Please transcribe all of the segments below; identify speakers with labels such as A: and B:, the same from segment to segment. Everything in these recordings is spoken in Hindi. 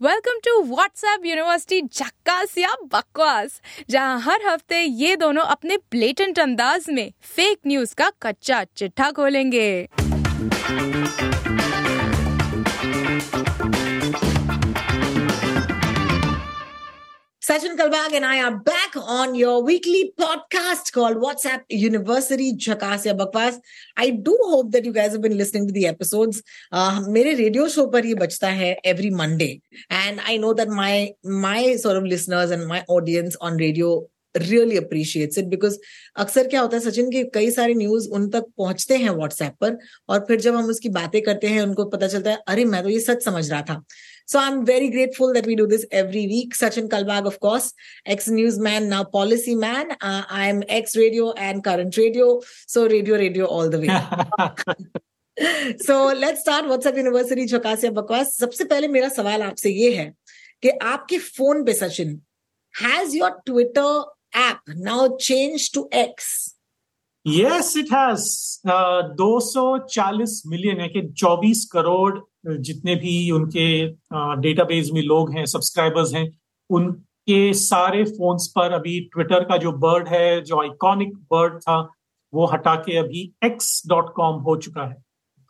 A: Welcome to WhatsApp university झक्कास या बकवास, जहाँ हर हफ़्ते ये दोनों अपने ब्लेटेंट अंदाज में फेक न्यूज़ का कच्चा चिट्ठा खोलेंगे।
B: Sachin Kalbag and I are back on your weekly podcast called WhatsApp University Jhakasya Bakwas. I do hope that you guys have been listening to the episodes. Uh, मेरे रेडियो शो पर ये बचता है every Monday. And I know that my my sort of listeners and my audience on radio really appreciates it because अक्सर क्या होता है सचिन की कई सारे न्यूज़ उन तक पहुँचते हैं व्हाट्सएप पर और फिर जब हम उसकी बातें करते हैं उनको पता चलता है अरे मैं तो ये सच समझ रहा था So I'm very grateful that we do this every week. Sachin Kalbag, of course, ex-newsman, now policy man. Uh, I'm ex-radio and current radio. So radio, radio all the way. so let's start WhatsApp University Chokasya Bakwas. सबसे पहले मेरा सवाल आपसे ये है कि आपके फोन पे Sachin has your Twitter app now changed to X?
C: Yes, it has. Uh, 240 million है कि 24 करोड़ जितने भी उनके डेटाबेस में लोग हैं सब्सक्राइबर्स हैं, उनके सारे फोन्स पर अभी ट्विटर का जो बर्ड है, जो आइकॉनिक बर्ड था, वो हटा के अभी एक्स डॉट कॉम हो चुका है।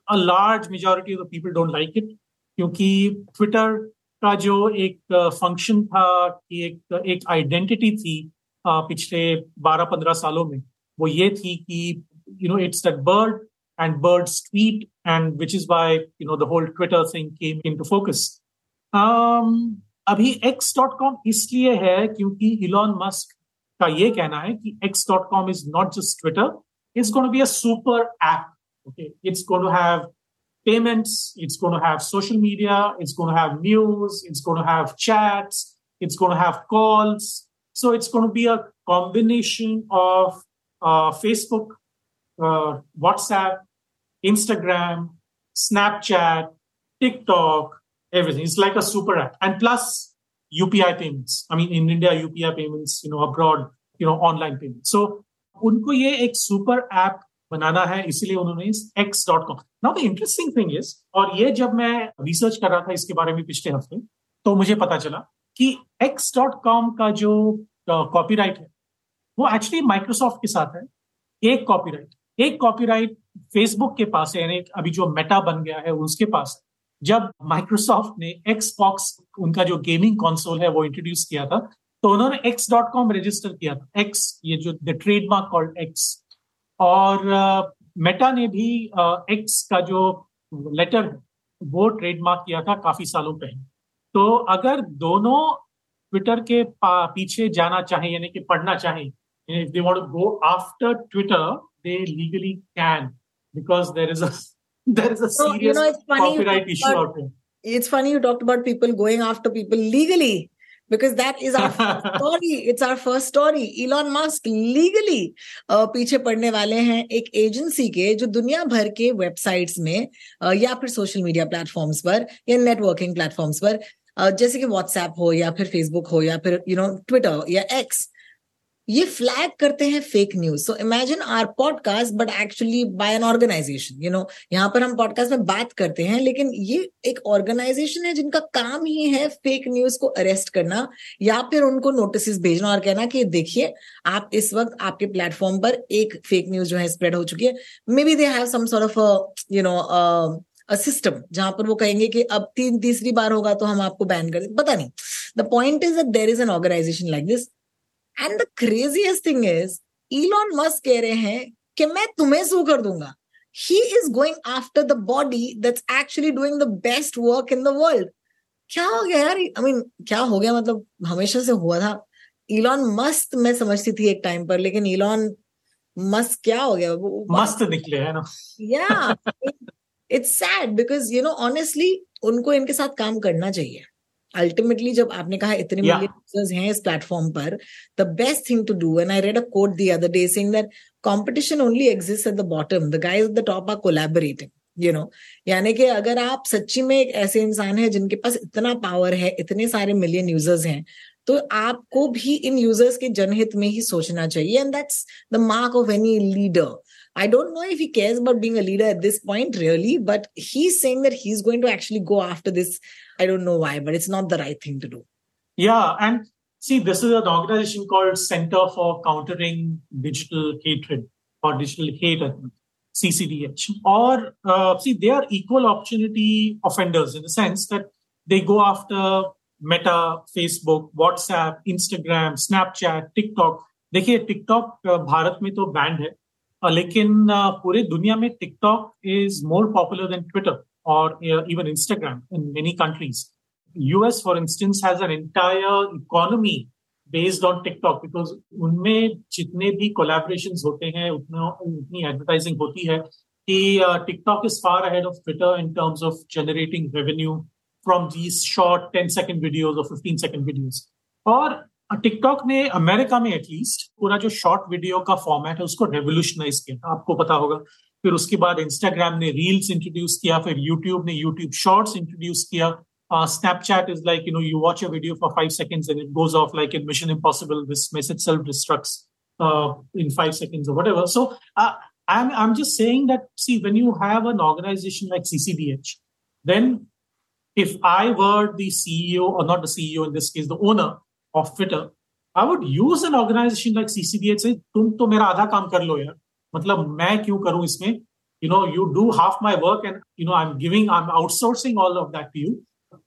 C: A large majority of people don't like it क्योंकि ट्विटर का जो एक फ़ंक्शन था कि एक एक आइडेंटिटी थी पिछले 12-15 सालों में, वो ये थी कि you know it's that bird and birds tweet, and which is why you know the whole Twitter thing came into focus. Um, अभी x.com इसलिए है क्योंकि इलॉन मस्क का ये कहना है कि x.com is not just Twitter, it's going to be a super app. Okay, it's going to have payments, it's going to have social media, it's going to have news, it's going to have chats, it's going to have calls. So it's going to be a combination of uh, Facebook, uh, WhatsApp, Instagram, Snapchat, TikTok, everything. It's like a super app. And plus UPI payments. I mean, in India, UPI payments, you know, abroad, you know, online payments. So उनको ये एक सुपर ऐप बनाना है इसीलिए उन्होंने X dot com now the interesting thing is और ये जब मैं रिसर्च कर रहा था इसके बारे में पिछले हफ़्ते तो मुझे पता चला कि एक्स डॉट कॉम का जो कॉपीराइट है वो एक्चुअली माइक्रोसॉफ्ट के साथ है एक कॉपीराइट एक कॉपीराइट फेसबुक के पास है यानी अभी जो मेटा बन गया है उसके पास जब माइक्रोसॉफ्ट ने एक्सबॉक्स उनका जो गेमिंग कंसोल है वो इंट्रोड्यूस किया था तो उन्होंने एक्स डॉट कॉम रजिस्टर किया था। एक्स ये जो द ट्रेडमार्क कॉल्ड एक्स और मेटा uh, ने भी एक्स uh, का जो लेटर वो ट्रेडमार्क किया था काफ़ी सालों पहले। तो अगर दोनों ट्विटर के पीछे जाना चाहे यानी कि पढ़ना चाहे they want to go after Twitter they legally can because there is a there is a
B: so,
C: serious
B: you know, it's funny
C: copyright issue out there.
B: It's funny you talked about people going after people legally because that is our first story. It's our first story. Elon Musk legally uh, पीछे पड़ने वाले हैं एक एजेंसी के जो दुनिया भर के वेबसाइट्स में uh, या फिर सोशल मीडिया प्लेटफॉर्म्स पर या नेटवर्किंग प्लेटफॉर्म्स पर uh, जैसे कि व्हाट्सएप हो या फिर फेसबुक हो या फिर यू नो ट्विटर या एक्स ये फ्लैग करते हैं fake news so imagine our podcast but actually by an organisation you know यहाँ पर हम पॉडकास्ट में बात करते हैं, लेकिन ये एक ऑर्गेनाइजेशन है जिनका काम ही है फेक न्यूज़ को अरेस्ट करना, या फिर उनको नोटिस भेजना और कहना कि देखिए, आप इस वक्त आपके प्लेटफॉर्म पर एक फेक न्यूज़ जो है स्प्रेड हो चुकी है. Maybe they have some sort of you know system जहाँ पर वो कहेंगे कि अब तीन, तीसरी बार होगा तो हम आपको बैन कर पता नहीं. The point is that there is an organisation like this and the craziest thing is Elon Musk कह रहे हैं कि मैं तुम्हें सू कर दूँगा। He is going after the body that's actually doing the best work in the world क्या हो गया यार? आई मीन क्या हो गया? मतलब हमेशा से हुआ था। इलॉन मस्त मैं समझती थी एक टाइम पर लेकिन इलॉन मस्त क्या हो गया? वो
C: मस्त निकले है ना?
B: या it's sad because you know honestly उनको इनके साथ काम करना चाहिए। अल्टीमेटली जब आपने कहा इतने
C: Yeah.
B: मिलियन यूज़र्स हैं इस प्लेटफॉर्म पर the best thing to do and I read a quote the other day saying that competition only exist at the bottom the guys at the top are collaborating you know यानी कि अगर आप सच्ची में एक ऐसे इंसान है जिनके पास इतना पावर है इतने सारे मिलियन यूज़र्स हैं तो आपको भी इन यूज़र्स के जनहित में ही सोचना चाहिए and that's the mark of any leader I don't know if he cares about being a leader at this point, really, but he's saying that he's going to actually go after this. I don't know why, but it's not the right thing to do.
C: Yeah, and see, this is an organization called Center for Countering Digital Hatred or Digital Hate, I think, CCDH. Or, uh, see, they are equal opportunity offenders in the sense that they go after Meta, Facebook, WhatsApp, Instagram, Snapchat, TikTok. देखिए टिकटॉक भारत में तो बैंड है अ, लेकिन पूरे दुनिया में TikTok is more popular than Twitter और even Instagram in many countries US for instance has an entire economy based on TikTok because उनमें जितने भी कोलेबरेशन होते हैं, उतना, उतनी एडवर्टाइजिंग होती है कि TikTok is far ahead of Twitter in terms of generating revenue from these short ten second videos और फिफ्टीन सेकेंड वीडियोज़ और टिकटॉक ने अमेरिका में एटलीस्ट पूरा जो शॉर्ट वीडियो का फॉर्मेट है उसको रेवोल्यूशनाइज किया था आपको पता होगा फिर उसके बाद इंस्टाग्राम ने रील्स इंट्रोड्यूस किया फिर यूट्यूब ने यूट्यूब शॉर्ट्स इंट्रोड्यूस किया uh, Snapchat is like, you know, you watch a video for five seconds and it goes off like in Mission Impossible, this message self destructs uh, in five seconds or whatever. So uh, I'm, I'm just saying that, see, when you have an organization like CCDH, then if I were the CEO, or not the CEO in this case, the owner of Twitter, I would use an organization like CCDH say, तुम तो मेरा आधा काम कर लो यार मतलब मैं क्यों करूँ इसमें you know you do half my work and you know i'm giving i'm outsourcing all of that to you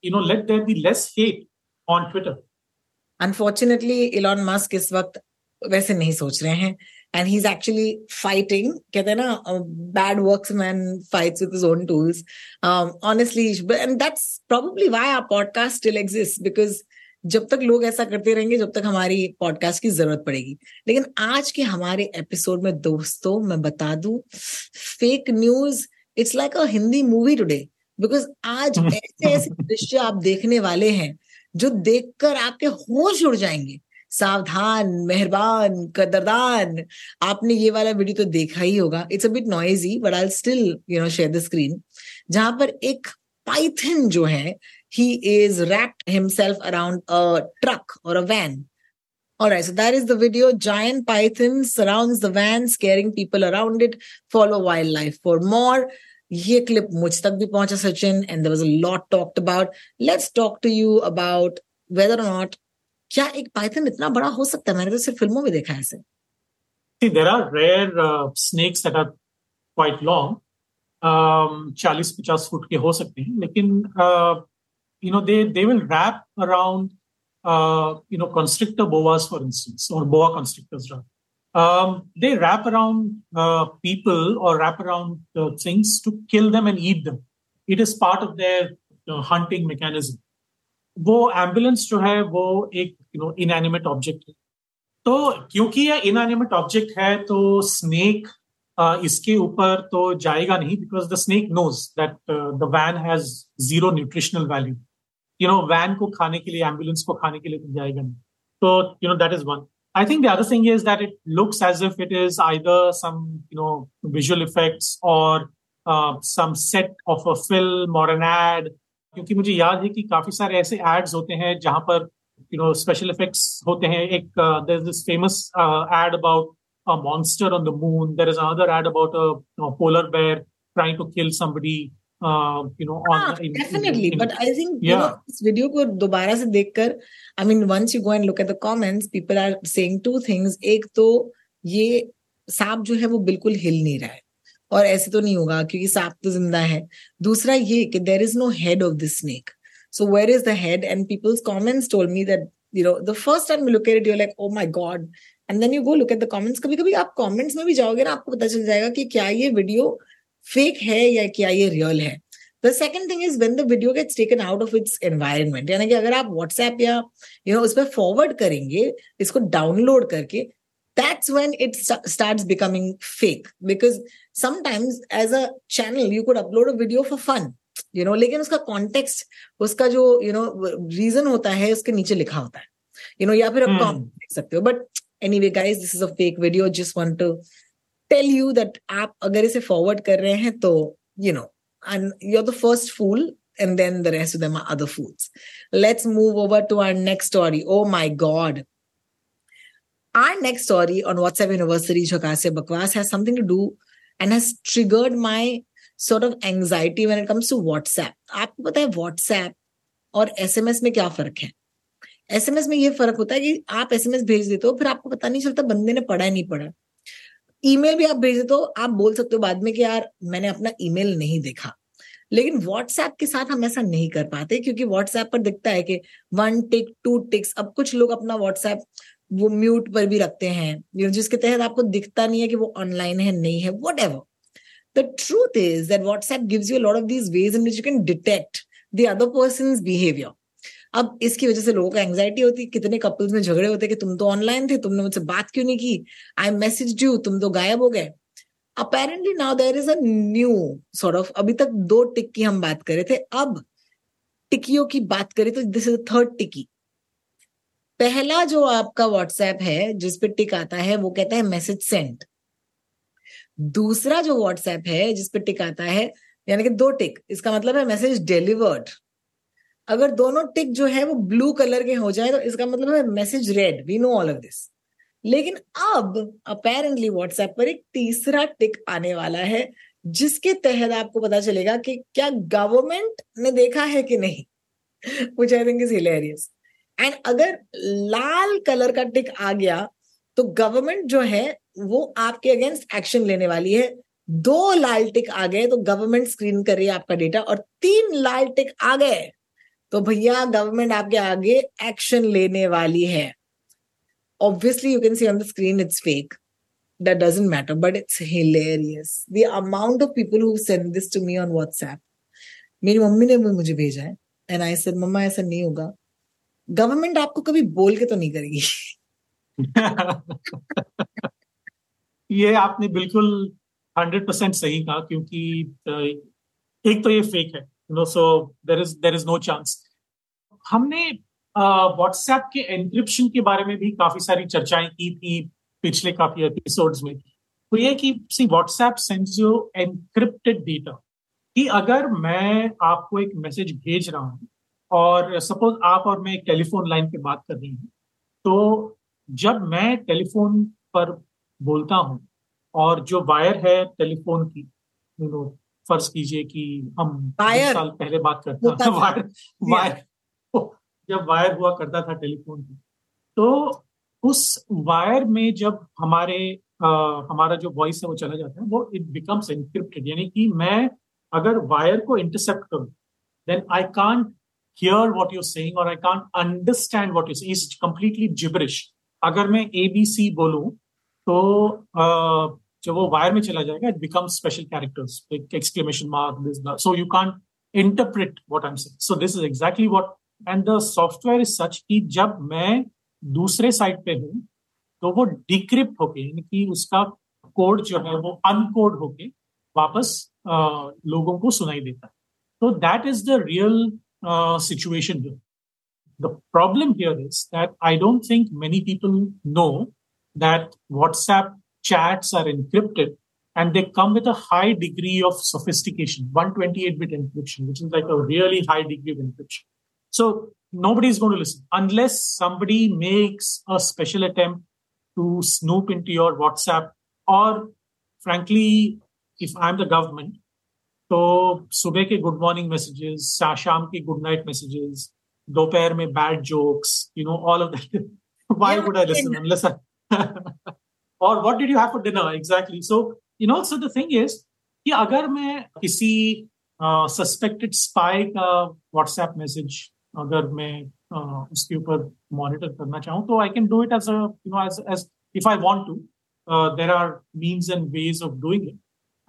C: you know let there be less hate on twitter
B: Unfortunately, Elon Musk इस वक्त वैसे नहीं सोच रहे हैं and he's actually fighting कहते हैं ना uh, bad worksman fights with his own tools um, honestly but- and that's probably why our podcast still exists because जब तक लोग ऐसा करते रहेंगे जब तक हमारी पॉडकास्ट की ज़रूरत पड़ेगी। लेकिन आज के हमारे एपिसोड में दोस्तों मैं बता दू fake news it's like a Hindi movie today because आज। ऐसे ऐसे दृश्य आप देखने वाले हैं जो देखकर आपके होश उड़ जाएँगे। सावधान मेहरबान कदरदान आपने ये वाला वीडियो तो देखा ही होगा। It's a bit noisy but I still you know share the screen जहाँ पर एक पाइथन जो है he is wrapped himself around a truck or a van all right so that is the video giant python surrounds the van scaring people around it follow wildlife for more ये क्लिप मुझ तक भी पहुंचा Sachin and there was a lot talked about let's talk to you about weather और नॉट क्या एक पाइथन इतना बड़ा हो सकता है मैंने तो सिर्फ फिल्मों में देखा है ऐसे
C: see there are rare uh, snakes that are quite long um 40 50 foot के हो सकते हैं लेकिन uh, you know they they will wrap around uh, you know constrictor boas for instance or boa constrictors rather um, they wrap around uh, people or wrap around uh, things to kill them and eat them it is part of their uh, hunting mechanism वो एम्बुलेंस जो है वो एक यू नो इनएनिमेट ऑब्जेक्ट है तो क्योंकि ये इनएनिमेट ऑब्जेक्ट है तो स्नेक इसके ऊपर तो जाएगा नहीं because the snake knows that the van has zero nutritional value you know van को खाने के लिए एंबुलेंस को खाने के लिए जाएगा नहीं. तो you know that is one I think the thing is that it looks as if it is either some you know visual effects or some set of a film or an ad क्योंकि मुझे याद है कि काफ़ी सारे ऐसे एड्स होते हैं जहाँ पर यू नो स्पेशल इफेक्ट्स होते हैं. एक famous ad about monster on the moon there is another ad about polar bear trying to kill somebody
B: से देख I mean look at the hill नहीं रहा है और ऐसे तो नहीं होगा क्योंकि सांप तो ज़िंदा है। दूसरा ये कि there is no head of the snake so where is the end peoples comments told me that you know the first time look at you're like oh my God and then you go look at the comments कभी कभी आप कॉमेंट्स में भी जाओगे ना आपको पता चल जाएगा कि क्या ये वीडियो. फेक है या क्या ये रियल है? The second thing is when the video gets taken out of its environment यानी कि अगर आप व्हाट्सएप या यू नो उस पर फॉरवर्ड करेंगे इसको डाउनलोड करके that's when it sta- starts becoming fake. Because sometimes as a channel you could upload a video for fun you know लेकिन उसका कॉन्टेक्स्ट उसका जो यू नो रीजन होता है उसके नीचे लिखा होता है। यू नो या फिर आप
C: हम्म।
B: देख सकते हो। But anyway guys this is a fake video just want to tell you that आप अगर इसे फॉरवर्ड कर रहे हैं तो you know and you're are the first fool and then the rest of them other fools let's move over to our next story oh my God our next story on WhatsApp university झकासे बकवास has something to do and has triggered my sort of anxiety when it comes to WhatsApp आपको पता है व्हाट्सएप और एसएमएस में क्या फ़र्क है? एस एम एस में ये फ़र्क होता है कि आप एस एम एस भेज देते हो, फिर आपको पता नहीं चलता, बंदे ने पढ़ा है, नहीं पढ़ा ईमेल भी आप भेज हो, आप बोल सकते हो बाद में कि यार, मैंने अपना ईमेल नहीं देखा। लेकिन व्हाट्सएप के साथ हम ऐसा नहीं कर पाते क्योंकि व्हाट्सएप पर दिखता है कि वन टिक टू टिक्स अब कुछ लोग अपना व्हाट्सएप वो म्यूट पर भी रखते हैं जिसके तहत आपको दिखता नहीं है कि वो ऑनलाइन है, नहीं है whatever the truth is that WhatsApp gives you lot of these ways in which you can detect person behaviour अब इसकी वजह से लोगों को एंग्जाइटी होती, कितने कपल्स में झगड़े होते कि तुम तो ऑनलाइन थे, तुमने मुझसे बात क्यों नहीं की? आई मैसेज यू तुम तो गायब हो गए। Apparently now there is a new sort of अभी तक दो टिक की हम बात कर थे। अब टिकियों की बात करें तो दिस इज़ थर्ड टिकी। पहला जो आपका व्हाट्सएप है, जिस पे टिक आता है, वो कहता है मैसेज सेंड दूसरा जो व्हाट्सएप है, जिस पे टिक आता है, यानी कि दो टिक इसका मतलब है मैसेज डिलीवर्ड अगर दोनों टिक जो है वो ब्लू कलर के हो जाए तो इसका मतलब है message read we know all of this लेकिन अब अपेरेंटली व्हाट्सएप पर एक तीसरा टिक आने वाला है, जिसके तहत आपको पता चलेगा कि क्या गवर्नमेंट ने देखा है कि नहीं? Which I think is hilarious and अगर लाल कलर का टिक आ गया तो गवर्नमेंट जो है, वो आपके अगेंस्ट एक्शन लेने वाली है. दो लाल टिक आ गए तो गवर्नमेंट स्क्रीन कर रही है आपका डेटा और तीन लाल टिक आ गए. तो भैया गवर्नमेंट आपके आगे एक्शन लेने वाली है obviously you can see on the screen it's fake that doesn't matter but it's hilarious the amount of people who send this to me on whatsapp मेरी मम्मी ने मुझे भेजा है एंड आई सेड मम्मा ऐसा नहीं होगा गवर्नमेंट आपको कभी बोल के तो नहीं करेगी
C: ये आपने बिल्कुल हंड्रेड परसेंट सही कहा क्योंकि अ, एक तो ये फेक है no so there is there is no chance हमने व्हाट्सएप के एनक्रिप्शन के बारे में भी काफ़ी सारी चर्चाएँ की थी पिछले काफ़ी एपिसोड्स में। तो ये कि see WhatsApp sends you encrypted data कि अगर मैं आपको एक मैसेज भेज रहा हूँ और सपोज़ आप और मैं टेलीफोन लाइन पे बात कर रही हूँ तो जब मैं टेलीफोन पर बोलता हूँ और जो वायर है टेलीफोन की यू नो फ़र्ज़ कीजिए कि हम
B: वायर
C: साल पहले बात करते हैं
B: था।
C: वायर वायर जब वायर हुआ करता था टेलीफोन तो उस वायर में जब हमारे अ, हमारा जो वॉइस है वो चला जाता है वो इट बिकम्स एनक्रिप्टेड यानी कि मैं अगर वायर को इंटरसेप्ट करूँ then I can't hear you're saying or I can't understand what you're saying. It's completely gibberish. अगर मैं ए बी सी बोलूँ तो अ, जब वो वायर में चला जाएगा it become special characters exclamation mark this so you can't interpret what I am so this is exactly what and the software is such कि जब मैं दूसरे साइड पे हूँ तो वो डिक्रिप्ट होके यानी उसका कोड जो है वो अनकोड होके वापस अ, लोगों को सुनाई देता है। तो that is the real situation here. The problem here is that I don't think many people know that WhatsApp chats are encrypted and they come with a high degree of sophistication, 128 bit encryption, which is like a really high degree of encryption. So nobody's going to listen unless somebody makes a special attempt to snoop into your WhatsApp or frankly, if I'm the government, तो सुबह के गुड मॉर्निंग मैसेजेस शाम के गुड नाइट मैसेजेस दोपहर में bad jokes you know all of that why
B: Yeah,
C: would I
B: but
C: listen unless और what did you have for dinner exactly so you know so the thing is कि अगर मैं किसी सस्पेक्टेड स्पाई का व्हाट्सएप मैसेज अगर मैं uh, उसके ऊपर मॉनिटर करना चाहूँ तो I can do it as no as as if I want to there are means and ways of doing it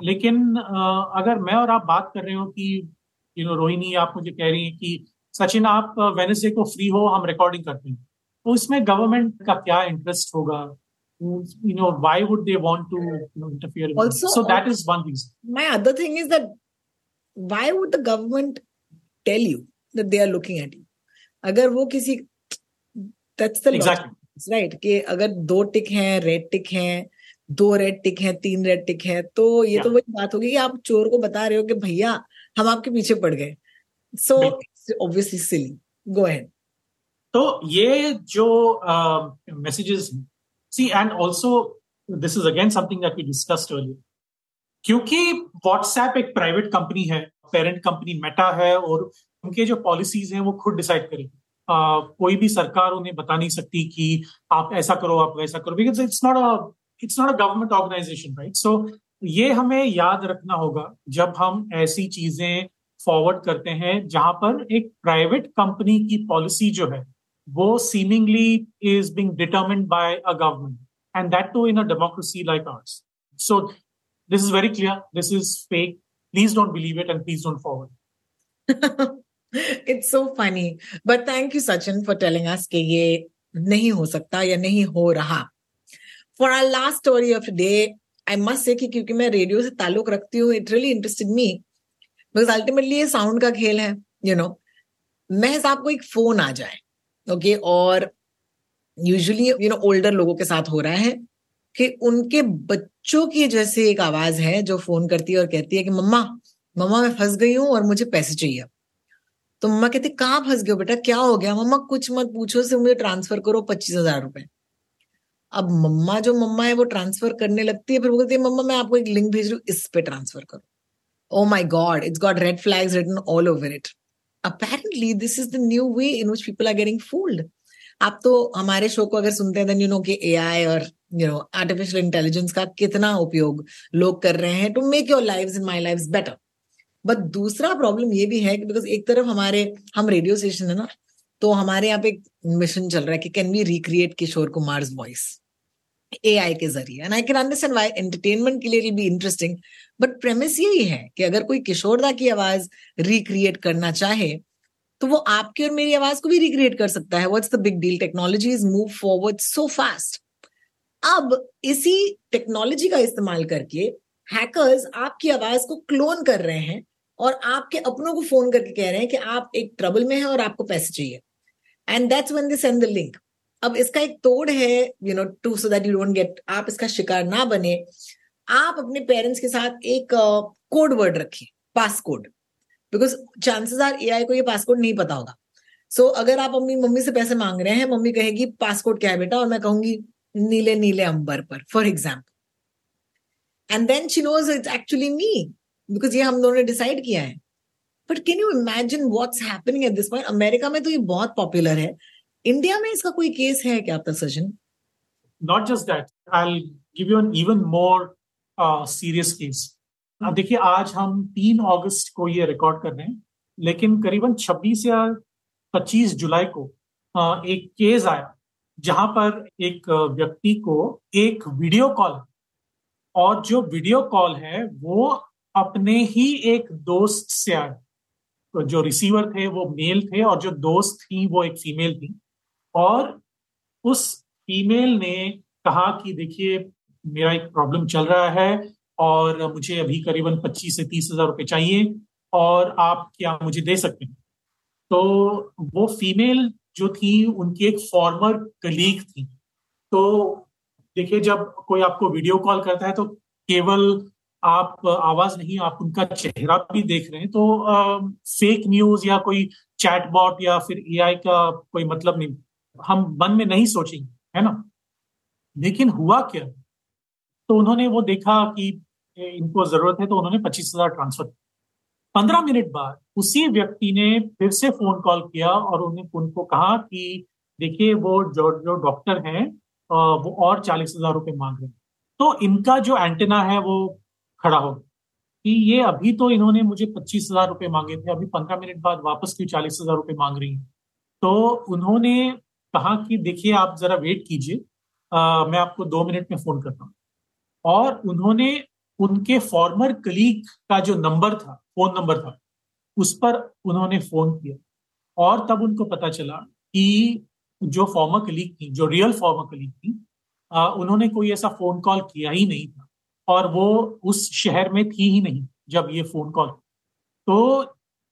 C: लेकिन अ, अगर मैं और आप बात कर रहे हो कि यू नो रोहिणी आप मुझे कह रही हैं कि सचिन आप वेनेसडे को फ्री हो हम रिकॉर्डिंग करते हैं। तो इसमें गवर्नमेंट का क्या इंटरेस्ट होगा? You know why would they want to interfere
B: Also-
C: so that is one reason
B: my other thing is that why would the government tell you that they are looking at you? अगर वो किसी that's the
C: exactly.
B: राइट कि अगर दो टिक हैं रेड टिक हैं दो रेड टिक हैं तीन रेड टिक हैं तो ये तो वही बात होगी कि आप चोर को बता रहे हो कि भैया हम आपके पीछे पड़ गए। So obviously silly go ahead
C: तो ये जो messages see and also this is again something that we discussed earlier क्योंकि व्हाट्सएप एक प्राइवेट कंपनी है पेरेंट कंपनी मेटा है, और उनके जो पॉलिसीज़ हैं, वो खुद डिसाइड करेगी कोई भी सरकार उन्हें बता नहीं सकती कि आप ऐसा करो, आप वैसा करो because it's not a it's not a government organization right so ये हमें याद रखना होगा, जब हम ऐसी चीज़ें फॉरवर्ड करते हैं, जहाँ पर एक प्राइवेट कंपनी की पॉलिसी जो है वो seemingly is being determined by a government and that too in a democracy like ours so this is very clear this is fake please don't believe it and please don't forward
B: it's so funny but thank you Sachin for telling us कि ये नहीं हो सकता या नहीं हो रहा for our last story of day I must say क्योंकि मैं रेडियो से ताल्लुक रखती हूँ it really interested me because ultimately ये साउंड का खेल है यू नो महज आपको एक फोन आ जाए ओके? और यूजुअली यू नो ओल्डर लोगों के साथ हो रहा है कि उनके बच्चों की जैसे एक आवाज़ है जो फ़ोन करती है और कहती है कि, मम्मा मम्मा, मैं फंस गई हूँ और मुझे पैसे चाहिए। तो मम्मा कहती कहाँ फंस गए बेटा? क्या हो गया? मम्मा, कुछ मत पूछो से मुझे ट्रांसफ़र करो पच्चीस हज़ार रुपए. अब मम्मा, जो मम्मा है, वो ट्रांसफ़र करने लगती है, फिर वो कहती है, मम्मा, मैं आपको एक लिंक भेज रही हूँ, इस पे ट्रांसफ़र करो. ओ my god it's got red flags written all over it apparently, this is the new way in which people are getting fooled. आप तो हमारे शो को अगर सुनते हैं देन यू नो कि एआई और यू नो आर्टिफिशियल इंटेलिजेंस का कितना उपयोग लोग कर रहे हैं to make your lives in my lives better but दूसरा प्रॉब्लम ये भी है कि बिकॉज़ एक तरफ़ हमारे, हम रेडियो स्टेशन है ना तो हमारे यहाँ पे एक मिशन चल रहा है कि can we recreate Kishore Kumar voice A I के ज़रिए। And I can understand why entertainment के लिए बी इंटरेस्टिंग बट प्रेमिस यही है कि अगर कोई किशोरदा की आवाज़ रिक्रिएट करना चाहे तो वो आपकी और मेरी आवाज़ को भी रिक्रिएट कर सकता है। What's the big deal technology is move forward so fast अब इसी टेक्नोलॉजी का इस्तेमाल करके हैकर्स आपकी आवाज़ को क्लोन कर रहे हैं और आपके अपनों को फ़ोन करके कह रहे हैं कि आप एक ट्रबल में हैं और आपको पैसे चाहिए। And that's when they send the link अब इसका एक तोड़ है you know to so that you don't get आप इसका शिकार ना बने। आप अपने पेरेंट्स के साथ एक कोड वर्ड रखें passcode because chances are ए को ये पासकोड नहीं पता होगा। सो so, अगर आप अपनी मम्मी से पैसे मांग रहे हैं मम्मी कहेगी पासकोड क्या है बेटा? और मैं कहूँगी नीले नीले अंबर पर for example and then she knows it's actually me because ये हम दोनों ने डिसाइड किया है। But can you imagine what's happening at this point America में तो ये बहुत पॉपुलर है। इंडिया में इसका कोई केस है क्या आपका Sachin
C: not just that I give you an even more serious case देखिए आज हम तीन अगस्त को ये रिकॉर्ड कर रहे हैं लेकिन करीबन 26 या 25 जुलाई को uh, एक केस आया जहाँ पर एक व्यक्ति को एक वीडियो कॉल और जो वीडियो कॉल है वो अपने ही एक दोस्त से आए तो जो रिसीवर थे वो मेल थे और जो दोस्त थी वो एक फीमेल थी। और उस फीमेल ने कहा कि देखिए मेरा एक प्रॉब्लम चल रहा है और मुझे अभी करीबन पच्चीस से तीस हज़ार रुपये चाहिए और आप क्या मुझे दे सकते हैं? तो वो फीमेल जो थी उनकी एक फॉर्मर कलीग थी। तो देखिए जब कोई आपको वीडियो कॉल करता है तो केवल आप आवाज़ नहीं आप उनका चेहरा भी देख रहे हैं। तो आ, फेक न्यूज़ या कोई चैट बॉट या फिर एआई का कोई मतलब नहीं। हम मन में नहीं सोचेंगे, है ना? लेकिन हुआ क्या? तो उन्होंने वो देखा कि इनको ज़रूरत है तो उन्होंने पच्चीस हज़ार ट्रांसफ़र पंद्रह मिनट बाद उसी व्यक्ति ने फिर से फ़ोन कॉल किया और उन्हें उनको कहा कि, देखिए, वो जो जो डॉक्टर हैं वो और चालीस हज़ार रुपये मांग रहे हैं। तो इनका जो एंटेना है, वो खड़ा हो कि ये अभी तो इन्होंने मुझे पच्चीस हज़ार रुपये मांगे थे, अभी पंद्रह मिनट बाद वापस क्यों चालीस हज़ार रुपये मांग रही हैं? तो उन्होंने कहा कि, देखिए आप जरा वेट कीजिए। मैं आपको दो मिनट में फ़ोन करता हूँ। और उन्होंने उनके फॉर्मर कलीग का जो नंबर था फ़ोन नंबर था, उस पर उन्होंने फ़ोन किया। और तब उनको पता चला कि जो फॉर्मर कलीग थी, जो रियल फॉर्मर कलीग थी उन्होंने कोई ऐसा फ़ोन कॉल किया ही नहीं था। और वो उस शहर में थी ही नहीं जब ये फ़ोन कॉल तो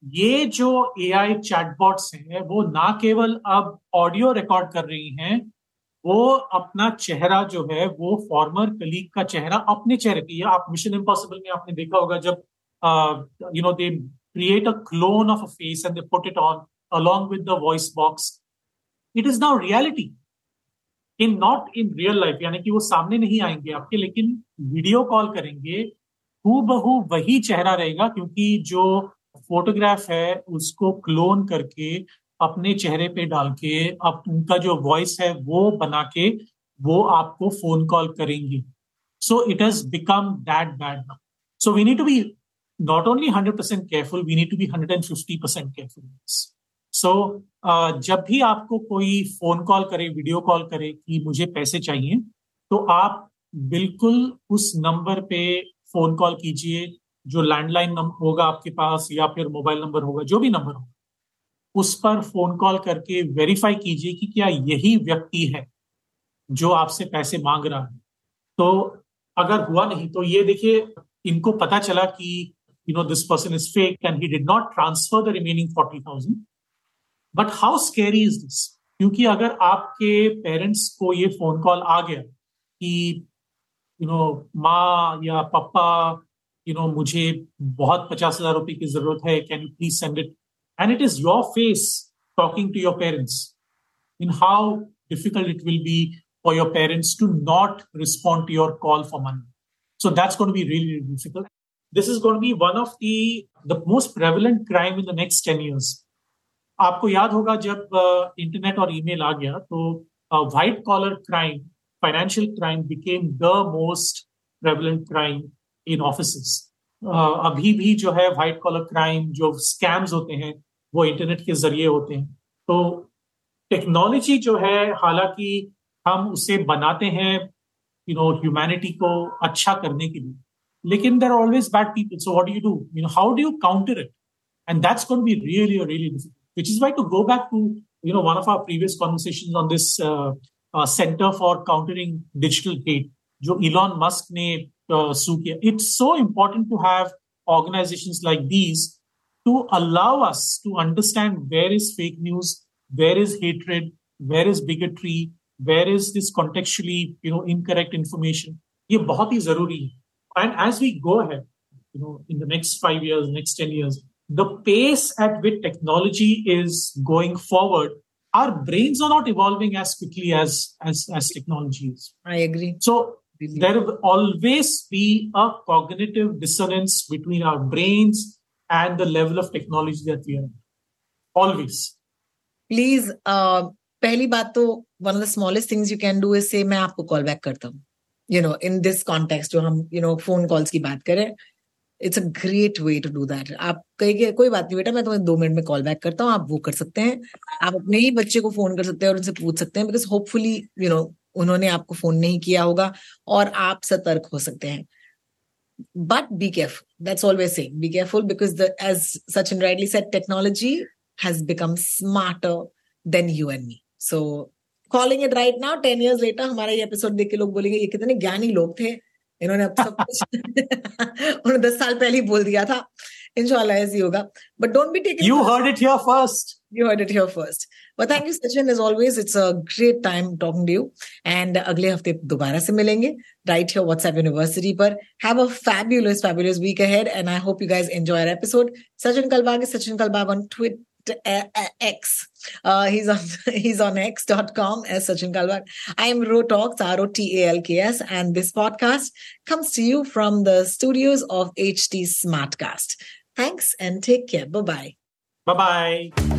C: ये जो ए आई चैटबॉट्स हैं, वो ना केवल अब ऑडियो रिकॉर्ड कर रही हैं, वो अपना चेहरा जो है, वो फॉर्मर कलीग का चेहरा अपने चेहरे पे आप मिशन इम्पॉसिबल में आपने देखा होगा जब you know they create a clone of a face and they put it on along with the voice box. It is now reality. In not in real life यानी कि वो सामने नहीं आएँगे आपके, लेकिन वीडियो कॉल करेंगे हु बहू वही चेहरा रहेगा, क्योंकि जो फोटोग्राफ है उसको क्लोन करके अपने चेहरे पे डाल के अब उनका जो वॉइस है वो बना के वो आपको फ़ोन कॉल करेंगे so it has become that bad now so we need to be not only 100% careful, we need to be 150% careful. So so, जब भी आपको कोई फ़ोन कॉल करे वीडियो कॉल करे कि मुझे पैसे चाहिए तो आप बिल्कुल उस नंबर पे फ़ोन कॉल कीजिए जो लैंडलाइन नंबर होगा आपके पास या फिर मोबाइल नंबर होगा, जो भी नंबर होगा उस पर फ़ोन कॉल करके वेरीफाई कीजिए कि क्या यही व्यक्ति है जो आपसे पैसे मांग रहा है। तो अगर हुआ नहीं तो ये देखिए, इनको पता चला कि you know this person is fake and he did not transfer the remaining forty thousand but how scary is this क्योंकि अगर आपके पेरेंट्स को ये फ़ोन कॉल आ गया कि यू नो माँ या पापा यू नो मुझे बहुत पचास हज़ार रुपए की ज़रूरत है can you please send it and it is your face talking to your parents in how difficult it will be for your parents to not respond to your call for money. So that's going to be really, really difficult. This is going to be one of the the most prevalent crime in the next 10 years. आपको याद होगा जब इंटरनेट और ईमेल आ गया तो white collar crime financial crime became the most prevalent crime in office अभी भी जो है व्हाइट कॉलर क्राइम जो स्कैम्स होते हैं वो इंटरनेट के ज़रिए होते हैं। तो टेक्नोलॉजी जो है हालाँकि हम उसे बनाते हैं यू नो ह्यूमैनिटी को अच्छा करने के लिए। लेकिन there always bad people so what you do you know how do you counter it and that's going be really really difficult which is why to go back to you know one of our previous conversations on this uh, uh, center for countering जो Elon Musk ने सू किया it's so important to have organizations like these to allow us to understand where is fake news where is hatred where is bigotry where is this contextually you know incorrect information ये बहुत ही ज़रूरी है and as we go ahead you know in the next 5 years next 10 years the pace at which technology is going forward, our brains are not evolving as quickly as as, as technology is.
B: I agree.
C: So there will always be a cognitive dissonance between our brains and the level of technology that we are in. Always.
B: Please, uh, पहली बात तो one of the smallest things you can do is say मैं आपको call back करता हूँ you know in this context जो हम you know phone calls की बात करें it's a great way to do that आप कहेंगे कोई बात नहीं बेटा मैं तुम्हें दो मिनट में कॉल बैक करता हूँ आप वो कर सकते हैं आप अपने ही बच्चे को फ़ोन कर सकते हैं और उनसे पूछ सकते हैं बिकॉज़ होपफुली यू नो उन्होंने आपको फ़ोन नहीं किया होगा और आप सतर्क हो सकते हैं। But be careful that's always say be careful because as Sachin rightly said technology has become smarter than you and me so calling it right now ten years later हमारा ये एपिसोड देख के लोग बोलेंगे ये कितने ज्ञानी लोग थे इन्होंने अब सब कुछ उन्होंने दस साल पहले ही बोल दिया था इनशाला ऐसे ही होगा. But don't be taking
C: you heard it here first
B: you heard it here first but thank you sachin as always it's a great time talking to you and अगले हफ्ते दोबारा से मिलेंगे right here WhatsApp University पर have a fabulous fabulous week ahead and I hope you guys enjoy our episode Sachin Kalbag is Sachin Kalbag on Twitter X. Uh, he's on he's on X.com as Sachin Kalwar. I am Rotalks, R-O-T-A-L-K-S, and this podcast comes to you from the studios of HT Smartcast. Thanks and take care. Bye-bye.
C: Bye-bye.